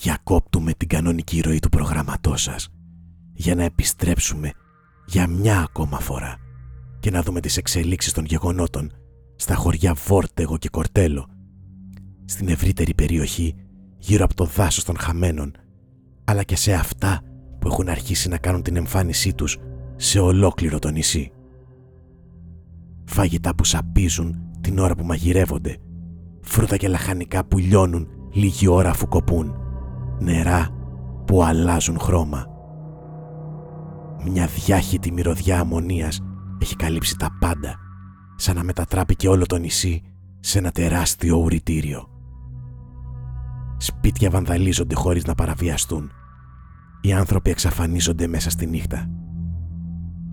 διακόπτουμε την κανονική ροή του προγραμματός σας για να επιστρέψουμε για μια ακόμα φορά και να δούμε τις εξελίξεις των γεγονότων στα χωριά Βόρτεγο και Κορτέλο, στην ευρύτερη περιοχή γύρω από το δάσος των χαμένων, αλλά και σε αυτά που έχουν αρχίσει να κάνουν την εμφάνισή τους σε ολόκληρο το νησί. Φαγητά που σαπίζουν την ώρα που μαγειρεύονται, φρούτα και λαχανικά που λιώνουν λίγη ώρα αφού κοπούν, νερά που αλλάζουν χρώμα. Μια διάχυτη μυρωδιά αμμονίας έχει καλύψει τα πάντα, σαν να μετατράπηκε όλο το νησί σε ένα τεράστιο ουρητήριο. Σπίτια βανδαλίζονται χωρίς να παραβιαστούν. Οι άνθρωποι εξαφανίζονται μέσα στη νύχτα.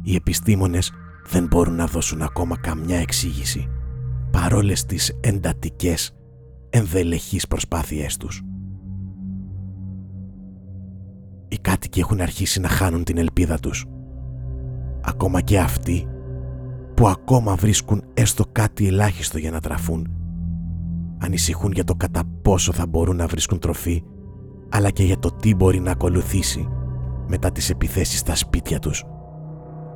Οι επιστήμονες δεν μπορούν να δώσουν ακόμα καμιά εξήγηση παρόλες τις εντατικές, ενδελεχείς προσπάθειές τους. Οι κάτοικοι έχουν αρχίσει να χάνουν την ελπίδα τους. Ακόμα και αυτοί που ακόμα βρίσκουν έστω κάτι ελάχιστο για να τραφούν. Ανησυχούν για το κατά πόσο θα μπορούν να βρίσκουν τροφή, αλλά και για το τι μπορεί να ακολουθήσει μετά τις επιθέσεις στα σπίτια τους,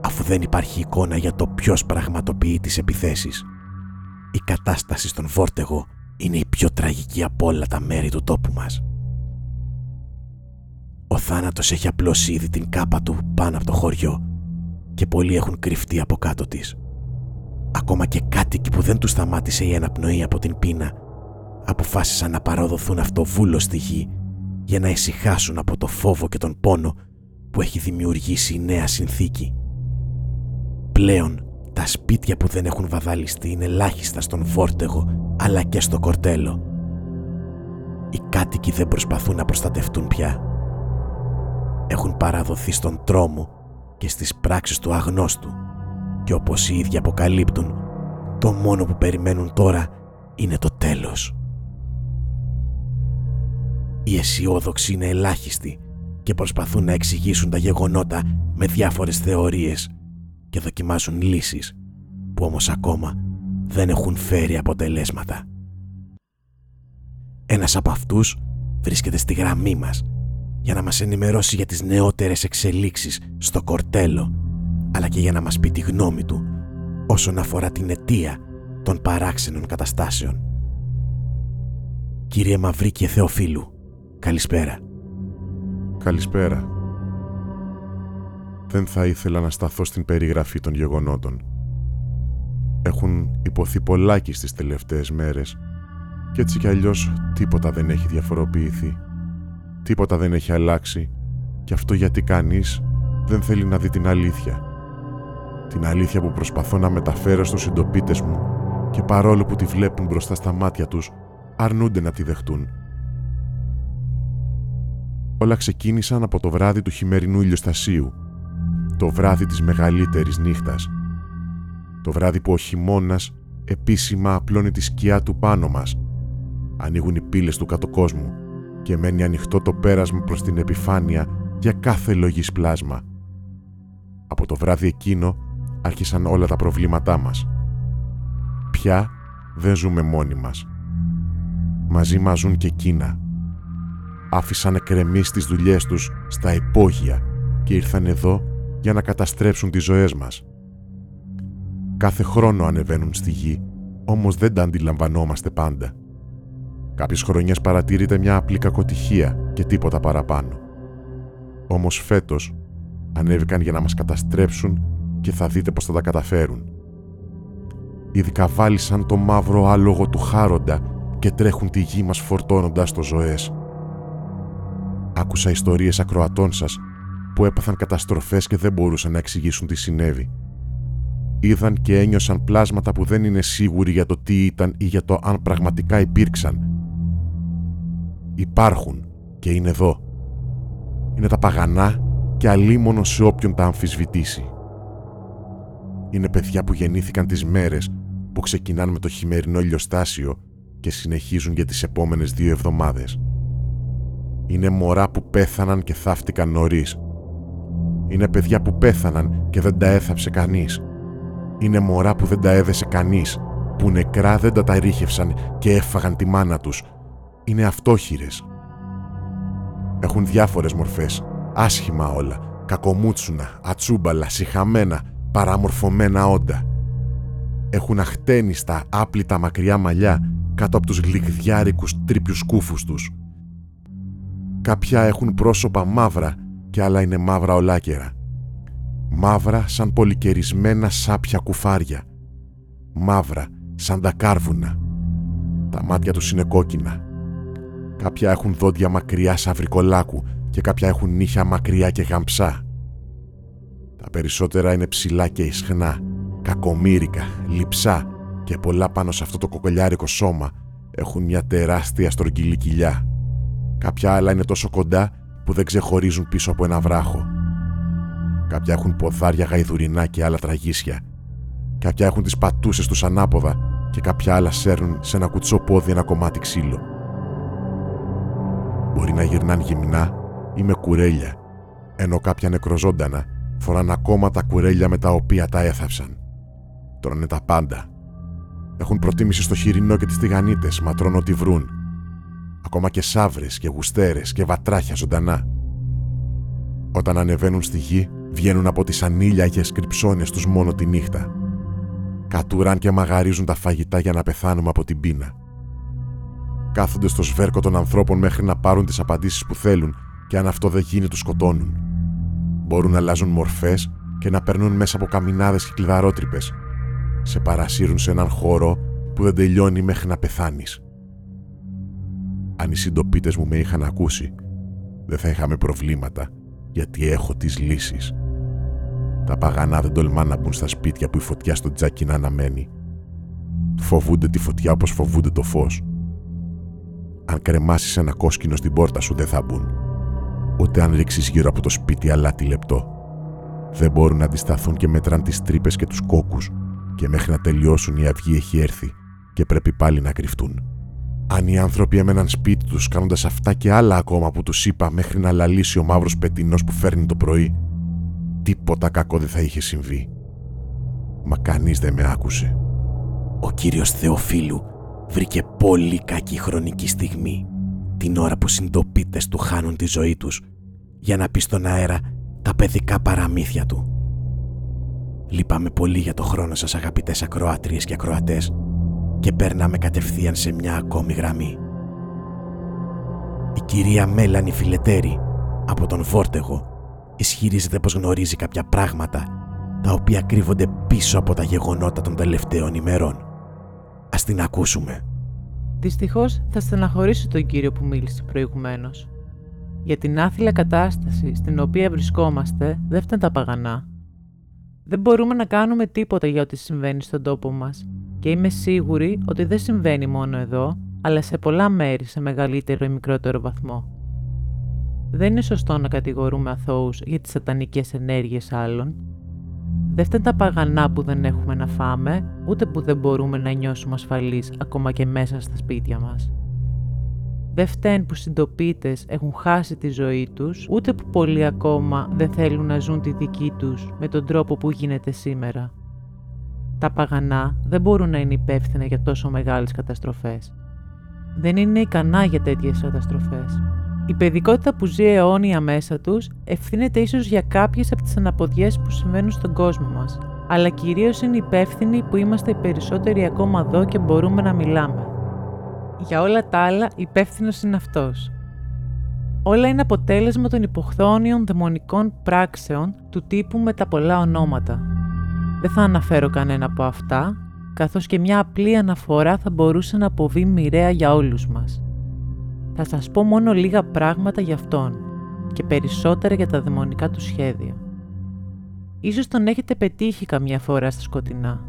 αφού δεν υπάρχει εικόνα για το ποιος πραγματοποιεί τις επιθέσεις. Η κατάσταση στον Βόρτεγο είναι η πιο τραγική από όλα τα μέρη του τόπου μας. Ο θάνατος έχει απλώσει ήδη την κάπα του πάνω από το χωριό και πολλοί έχουν κρυφτεί από κάτω της. Ακόμα και κάτοικοι που δεν τους σταμάτησε η αναπνοή από την πείνα αποφάσισαν να παραδοθούν αυτοβούλο στη γη για να ησυχάσουν από το φόβο και τον πόνο που έχει δημιουργήσει η νέα συνθήκη. Πλέον τα σπίτια που δεν έχουν βαδαλιστεί είναι ελάχιστα στον Βόρτεγο αλλά και στο Κορτέλο. Οι κάτοικοι δεν προσπαθούν να προστατευτούν πια. Έχουν παραδοθεί στον τρόμο και στις πράξεις του αγνώστου και όπως οι ίδιοι αποκαλύπτουν, το μόνο που περιμένουν τώρα είναι το τέλος. Οι αισιόδοξοι είναι ελάχιστοι και προσπαθούν να εξηγήσουν τα γεγονότα με διάφορες θεωρίες και δοκιμάζουν λύσεις που όμως ακόμα δεν έχουν φέρει αποτελέσματα. Ένας από αυτούς βρίσκεται στη γραμμή μας για να μας ενημερώσει για τις νεότερες εξελίξεις στο κορτέλο αλλά και για να μας πει τη γνώμη του όσον αφορά την αιτία των παράξενων καταστάσεων. Κύριε Μαυρίκη Θεοφίλου, καλησπέρα. Καλησπέρα. Δεν θα ήθελα να σταθώ στην περιγραφή των γεγονότων. Έχουν υποθεί πολλάκι στις τελευταίες μέρες και έτσι κι αλλιώς τίποτα δεν έχει διαφοροποιηθεί. Τίποτα δεν έχει αλλάξει και αυτό γιατί κανείς δεν θέλει να δει την αλήθεια την αλήθεια που προσπαθώ να μεταφέρω στους συντοπίτες μου και παρόλο που τη βλέπουν μπροστά στα μάτια τους, αρνούνται να τη δεχτούν. Όλα ξεκίνησαν από το βράδυ του χειμερινού ηλιοστασίου, το βράδυ της μεγαλύτερης νύχτας. Το βράδυ που ο χειμώνας επίσημα απλώνει τη σκιά του πάνω μας. Ανοίγουν οι πύλες του κατοκόσμου και μένει ανοιχτό το πέρασμα προς την επιφάνεια για κάθε λογής πλάσμα. Από το βράδυ εκείνο άρχισαν όλα τα προβλήματά μας. Πια δεν ζούμε μόνοι μας. Μαζί μας ζουν και εκείνα. Άφησαν εκκρεμείς τις δουλειές τους στα υπόγεια και ήρθαν εδώ για να καταστρέψουν τις ζωές μας. Κάθε χρόνο ανεβαίνουν στη γη, όμως δεν τα αντιλαμβανόμαστε πάντα. Κάποιες χρονιές παρατηρείται μια απλή κακοτυχία και τίποτα παραπάνω. Όμως φέτος ανέβηκαν για να μας καταστρέψουν και θα δείτε πως θα τα καταφέρουν. Ειδικά βάλισαν το μαύρο άλογο του χάροντα και τρέχουν τη γη μας φορτώνοντας το ζωές. Άκουσα ιστορίες ακροατών σας που έπαθαν καταστροφές και δεν μπορούσαν να εξηγήσουν τι συνέβη. Είδαν και ένιωσαν πλάσματα που δεν είναι σίγουροι για το τι ήταν ή για το αν πραγματικά υπήρξαν. Υπάρχουν και είναι εδώ. Είναι τα παγανά και αλίμονο σε όποιον τα αμφισβητήσει είναι παιδιά που γεννήθηκαν τις μέρες που ξεκινάνε με το χειμερινό ηλιοστάσιο και συνεχίζουν για τις επόμενες δύο εβδομάδες. Είναι μωρά που πέθαναν και θαύτηκαν νωρίς. Είναι παιδιά που πέθαναν και δεν τα έθαψε κανείς. Είναι μωρά που δεν τα έδεσε κανείς, που νεκρά δεν τα ταρίχευσαν και έφαγαν τη μάνα τους. Είναι αυτόχειρες. Έχουν διάφορες μορφές, άσχημα όλα, κακομούτσουνα, ατσούμπαλα, συχαμένα, παραμορφωμένα όντα. Έχουν αχτένιστα, άπλυτα μακριά μαλλιά κάτω από τους λιγδιάρικους τρίπιους κούφους τους. Κάποια έχουν πρόσωπα μαύρα και άλλα είναι μαύρα ολάκερα. Μαύρα σαν πολυκαιρισμένα σάπια κουφάρια. Μαύρα σαν τα κάρβουνα. Τα μάτια τους είναι κόκκινα. Κάποια έχουν δόντια μακριά σαν βρικολάκου και κάποια έχουν νύχια μακριά και γαμψά. Τα περισσότερα είναι ψηλά και ισχνά, κακομύρικα, λιψά και πολλά πάνω σε αυτό το κοκολιάρικο σώμα έχουν μια τεράστια στρογγυλή κοιλιά. Κάποια άλλα είναι τόσο κοντά που δεν ξεχωρίζουν πίσω από ένα βράχο. Κάποια έχουν ποδάρια γαϊδουρινά και άλλα τραγίσια. Κάποια έχουν τις πατούσες τους ανάποδα και κάποια άλλα σέρνουν σε ένα κουτσό πόδι ένα κομμάτι ξύλο. Μπορεί να γυρνάν γυμνά ή με κουρέλια, ενώ κάποια νεκροζώντανα φοράνε ακόμα τα κουρέλια με τα οποία τα έθαψαν. Τρώνε τα πάντα. Έχουν προτίμηση στο χοιρινό και τις τηγανίτες, μα τρώνε ό,τι βρουν. Ακόμα και σαύρες και γουστέρες και βατράχια ζωντανά. Όταν ανεβαίνουν στη γη, βγαίνουν από τις ανήλιαγες κρυψώνες τους μόνο τη νύχτα. Κατουράν και μαγαρίζουν τα φαγητά για να πεθάνουμε από την πείνα. Κάθονται στο σβέρκο των ανθρώπων μέχρι να πάρουν τις απαντήσεις που θέλουν και αν αυτό δεν γίνει τους σκοτώνουν. Μπορούν να αλλάζουν μορφές και να περνούν μέσα από καμινάδες και κλειδαρότρυπες. Σε παρασύρουν σε έναν χώρο που δεν τελειώνει μέχρι να πεθάνεις. Αν οι συντοπίτες μου με είχαν ακούσει, δεν θα είχαμε προβλήματα, γιατί έχω τις λύσεις. Τα παγανά δεν τολμά να μπουν στα σπίτια που η φωτιά στο τζάκι να αναμένει. Φοβούνται τη φωτιά όπως φοβούνται το φως. Αν κρεμάσεις ένα κόσκινο στην πόρτα σου δεν θα μπουν. Ούτε αν ρίξεις γύρω από το σπίτι αλάτι λεπτό. Δεν μπορούν να αντισταθούν και μετράν τις τρύπες και τους κόκκους και μέχρι να τελειώσουν η αυγή έχει έρθει και πρέπει πάλι να κρυφτούν. Αν οι άνθρωποι έμεναν σπίτι τους κάνοντας αυτά και άλλα ακόμα που τους είπα μέχρι να λαλήσει ο μαύρος πετεινός που φέρνει το πρωί, τίποτα κακό δεν θα είχε συμβεί. Μα κανείς δεν με άκουσε. Ο κύριος Θεοφίλου βρήκε πολύ κακή χρονική στιγμή την ώρα που συντοπίτες του χάνουν τη ζωή τους για να πει στον αέρα τα παιδικά παραμύθια του. Λυπάμαι πολύ για το χρόνο σας αγαπητές ακροάτριες και ακροατές και παίρναμε κατευθείαν σε μια ακόμη γραμμή. Η κυρία Μέλανη Φιλετέρη από τον Βόρτεγο ισχυρίζεται πως γνωρίζει κάποια πράγματα τα οποία κρύβονται πίσω από τα γεγονότα των τελευταίων ημερών. Ας την ακούσουμε. Δυστυχώς θα στεναχωρήσω τον κύριο που μίλησε προηγουμένως. Για την άθλια κατάσταση στην οποία βρισκόμαστε δεν φταίνουν τα παγανά. Δεν μπορούμε να κάνουμε τίποτα για ό,τι συμβαίνει στον τόπο μας και είμαι σίγουρη ότι δεν συμβαίνει μόνο εδώ, αλλά σε πολλά μέρη σε μεγαλύτερο ή μικρότερο βαθμό. Δεν είναι σωστό να κατηγορούμε αθώους για τις σατανικές ενέργειες άλλων. Δεν φταίνουν τα παγανά που δεν έχουμε να φάμε, ούτε που δεν μπορούμε να νιώσουμε ασφαλείς ακόμα και μέσα στα σπίτια μας. Δεν φταίνουν που συντοπίτες έχουν χάσει τη ζωή τους, ούτε που πολλοί ακόμα δεν θέλουν να ζουν τη δική τους με τον τρόπο που γίνεται σήμερα. Τα παγανά δεν μπορούν να είναι υπεύθυνα για τόσο μεγάλες καταστροφές. Δεν είναι ικανά για τέτοιες καταστροφές. Η παιδικότητα που ζει αιώνια μέσα τους ευθύνεται ίσως για κάποιες από τις αναποδιές που συμβαίνουν στον κόσμο μας, αλλά κυρίως είναι υπεύθυνοι που είμαστε οι περισσότεροι ακόμα εδώ και μπορούμε να μιλάμε. Για όλα τα άλλα υπεύθυνος είναι αυτός. Όλα είναι αποτέλεσμα των υποχθόνιων δαιμονικών πράξεων του τύπου με τα πολλά ονόματα. Δεν θα αναφέρω κανένα από αυτά, καθώς και μια απλή αναφορά θα μπορούσε να αποβεί μοιραία για όλους μας. Θα σας πω μόνο λίγα πράγματα για αυτόν και περισσότερα για τα δαιμονικά του σχέδια. Ίσως τον έχετε πετύχει καμιά φορά στα σκοτεινά.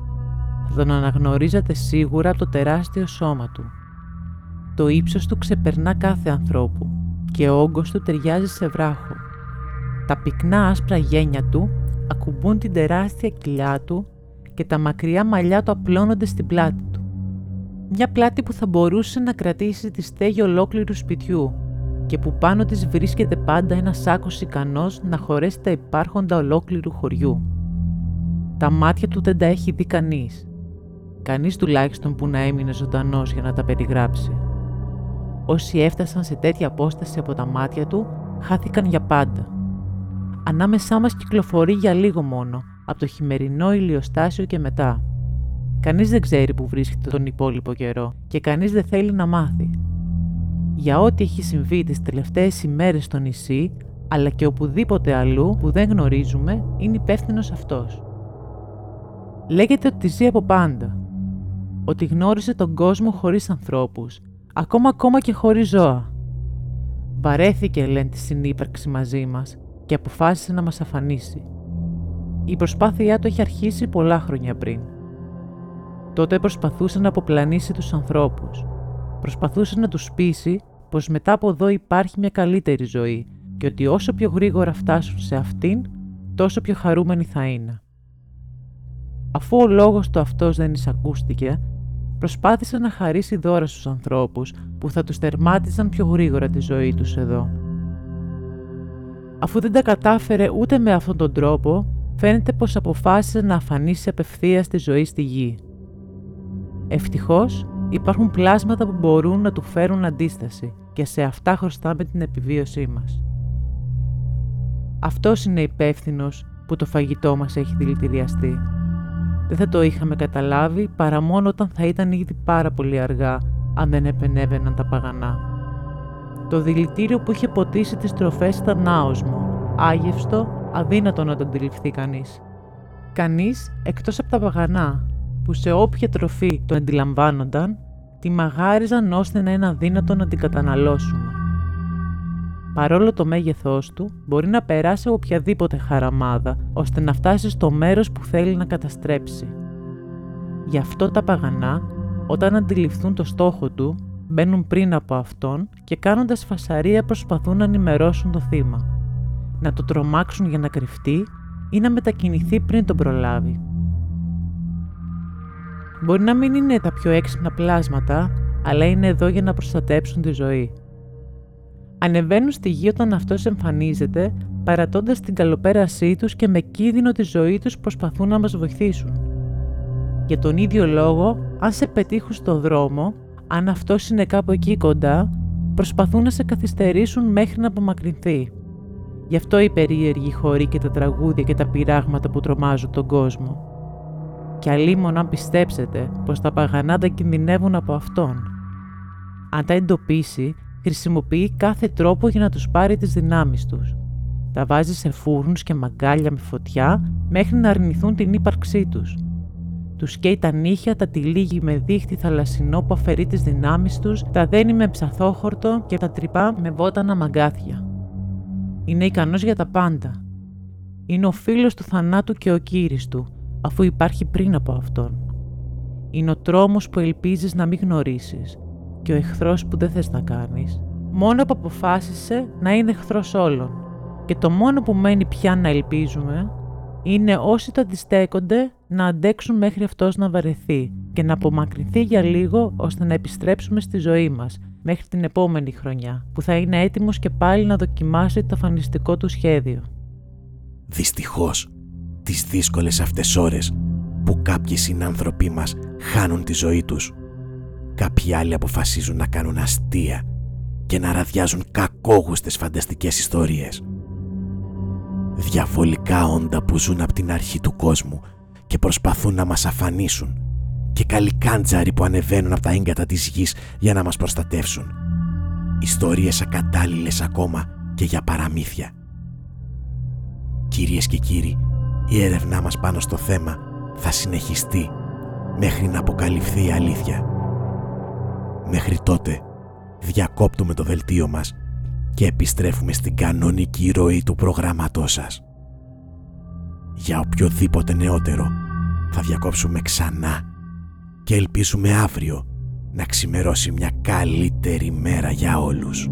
Θα τον αναγνωρίζατε σίγουρα από το τεράστιο σώμα του. Το ύψος του ξεπερνά κάθε ανθρώπου και ο όγκος του ταιριάζει σε βράχο. Τα πυκνά άσπρα γένια του ακουμπούν την τεράστια κοιλιά του και τα μακριά μαλλιά του απλώνονται στην πλάτη του. Μια πλάτη που θα μπορούσε να κρατήσει τη στέγη ολόκληρου σπιτιού και που πάνω της βρίσκεται πάντα ένα σάκος ικανός να χωρέσει τα υπάρχοντα ολόκληρου χωριού. Τα μάτια του δεν τα έχει δει κανείς. Κανείς τουλάχιστον που να έμεινε ζωντανός για να τα περιγράψει. Όσοι έφτασαν σε τέτοια απόσταση από τα μάτια του χάθηκαν για πάντα. Ανάμεσά μας κυκλοφορεί για λίγο μόνο, από το χειμερινό ηλιοστάσιο και μετά. Κανείς δεν ξέρει που βρίσκεται τον υπόλοιπο καιρό και κανείς δεν θέλει να μάθει. Για ό,τι έχει συμβεί τις τελευταίες ημέρες στο νησί, αλλά και οπουδήποτε αλλού που δεν γνωρίζουμε, είναι υπεύθυνος αυτός. Λέγεται ότι ζει από πάντα. Ότι γνώρισε τον κόσμο χωρίς ανθρώπους, ακόμα ακόμα και χωρίς ζώα. Βαρέθηκε, λένε, τη συνύπαρξη μαζί μας και αποφάσισε να μας αφανίσει. Η προσπάθειά του έχει αρχίσει πολλά χρόνια πριν. Τότε προσπαθούσε να αποπλανήσει τους ανθρώπους. Προσπαθούσε να τους πείσει πως μετά από εδώ υπάρχει μια καλύτερη ζωή και ότι όσο πιο γρήγορα φτάσουν σε αυτήν, τόσο πιο χαρούμενοι θα είναι. Αφού ο λόγος του αυτός δεν εισακούστηκε, προσπάθησε να χαρίσει δώρα στους ανθρώπους που θα τους τερμάτιζαν πιο γρήγορα τη ζωή τους εδώ. Αφού δεν τα κατάφερε ούτε με αυτόν τον τρόπο, φαίνεται πως αποφάσισε να αφανίσει απευθείας τη ζωή στη γη. Ευτυχώς, υπάρχουν πλάσματα που μπορούν να του φέρουν αντίσταση και σε αυτά χρωστάμε την επιβίωσή μας. Αυτός είναι υπεύθυνος που το φαγητό μας έχει δηλητηριαστεί. Δεν θα το είχαμε καταλάβει παρά μόνο όταν θα ήταν ήδη πάρα πολύ αργά αν δεν επενέβαιναν τα παγανά. Το δηλητήριο που είχε ποτίσει τις τροφές ήταν άοσμο, άγευστο, αδύνατο να το αντιληφθεί κανείς. Κανείς εκτός από τα παγανά, που σε όποια τροφή το αντιλαμβάνονταν, τη μαγάριζαν ώστε να είναι αδύνατο να την καταναλώσουμε. Παρόλο το μέγεθός του, μπορεί να περάσει από οποιαδήποτε χαραμάδα, ώστε να φτάσει στο μέρος που θέλει να καταστρέψει. Γι' αυτό τα παγανά, όταν αντιληφθούν το στόχο του, μπαίνουν πριν από αυτόν και κάνοντας φασαρία προσπαθούν να ενημερώσουν το θύμα. Να το τρομάξουν για να κρυφτεί ή να μετακινηθεί πριν τον προλάβει. Μπορεί να μην είναι τα πιο έξυπνα πλάσματα, αλλά είναι εδώ για να προστατέψουν τη ζωή ανεβαίνουν στη γη όταν αυτός εμφανίζεται, παρατώντας την καλοπέρασή τους και με κίνδυνο τη ζωή τους προσπαθούν να μας βοηθήσουν. Για τον ίδιο λόγο, αν σε πετύχουν στο δρόμο, αν αυτός είναι κάπου εκεί κοντά, προσπαθούν να σε καθυστερήσουν μέχρι να απομακρυνθεί. Γι' αυτό οι περίεργοι χωροί και τα τραγούδια και τα πειράγματα που τρομάζουν τον κόσμο. Και αλίμον αν πιστέψετε πως τα παγανάτα κινδυνεύουν από αυτόν. Αν τα εντοπίσει, χρησιμοποιεί κάθε τρόπο για να τους πάρει τις δυνάμεις τους. Τα βάζει σε φούρνους και μαγκάλια με φωτιά μέχρι να αρνηθούν την ύπαρξή τους. Τους καίει τα νύχια, τα τυλίγει με δίχτυ θαλασσινό που αφαιρεί τις δυνάμεις τους, τα δένει με ψαθόχορτο και τα τρυπά με βότανα μαγκάθια. Είναι ικανός για τα πάντα. Είναι ο φίλος του θανάτου και ο κύρις του, αφού υπάρχει πριν από αυτόν. Είναι ο τρόμος που ελπίζεις να μην γνωρίσεις και ο εχθρός που δεν θες να κάνεις, μόνο που αποφάσισε να είναι εχθρός όλων. Και το μόνο που μένει πια να ελπίζουμε είναι όσοι το αντιστέκονται να αντέξουν μέχρι αυτός να βαρεθεί και να απομακρυνθεί για λίγο ώστε να επιστρέψουμε στη ζωή μας μέχρι την επόμενη χρονιά που θα είναι έτοιμος και πάλι να δοκιμάσει το φανιστικό του σχέδιο. Δυστυχώς, τις δύσκολες αυτές ώρες που κάποιοι συνάνθρωποι μας χάνουν τη ζωή τους Κάποιοι άλλοι αποφασίζουν να κάνουν αστεία και να ραδιάζουν κακόγουστες φανταστικές ιστορίες. Διαβολικά όντα που ζουν από την αρχή του κόσμου και προσπαθούν να μας αφανίσουν και καλικάντζαροι που ανεβαίνουν από τα έγκατα της γης για να μας προστατεύσουν. Ιστορίες ακατάλληλες ακόμα και για παραμύθια. Κυρίες και κύριοι, η έρευνά μας πάνω στο θέμα θα συνεχιστεί μέχρι να αποκαλυφθεί η αλήθεια. Μέχρι τότε διακόπτουμε το δελτίο μας και επιστρέφουμε στην κανονική ροή του προγράμματός σας. Για οποιοδήποτε νεότερο θα διακόψουμε ξανά και ελπίζουμε αύριο να ξημερώσει μια καλύτερη μέρα για όλους.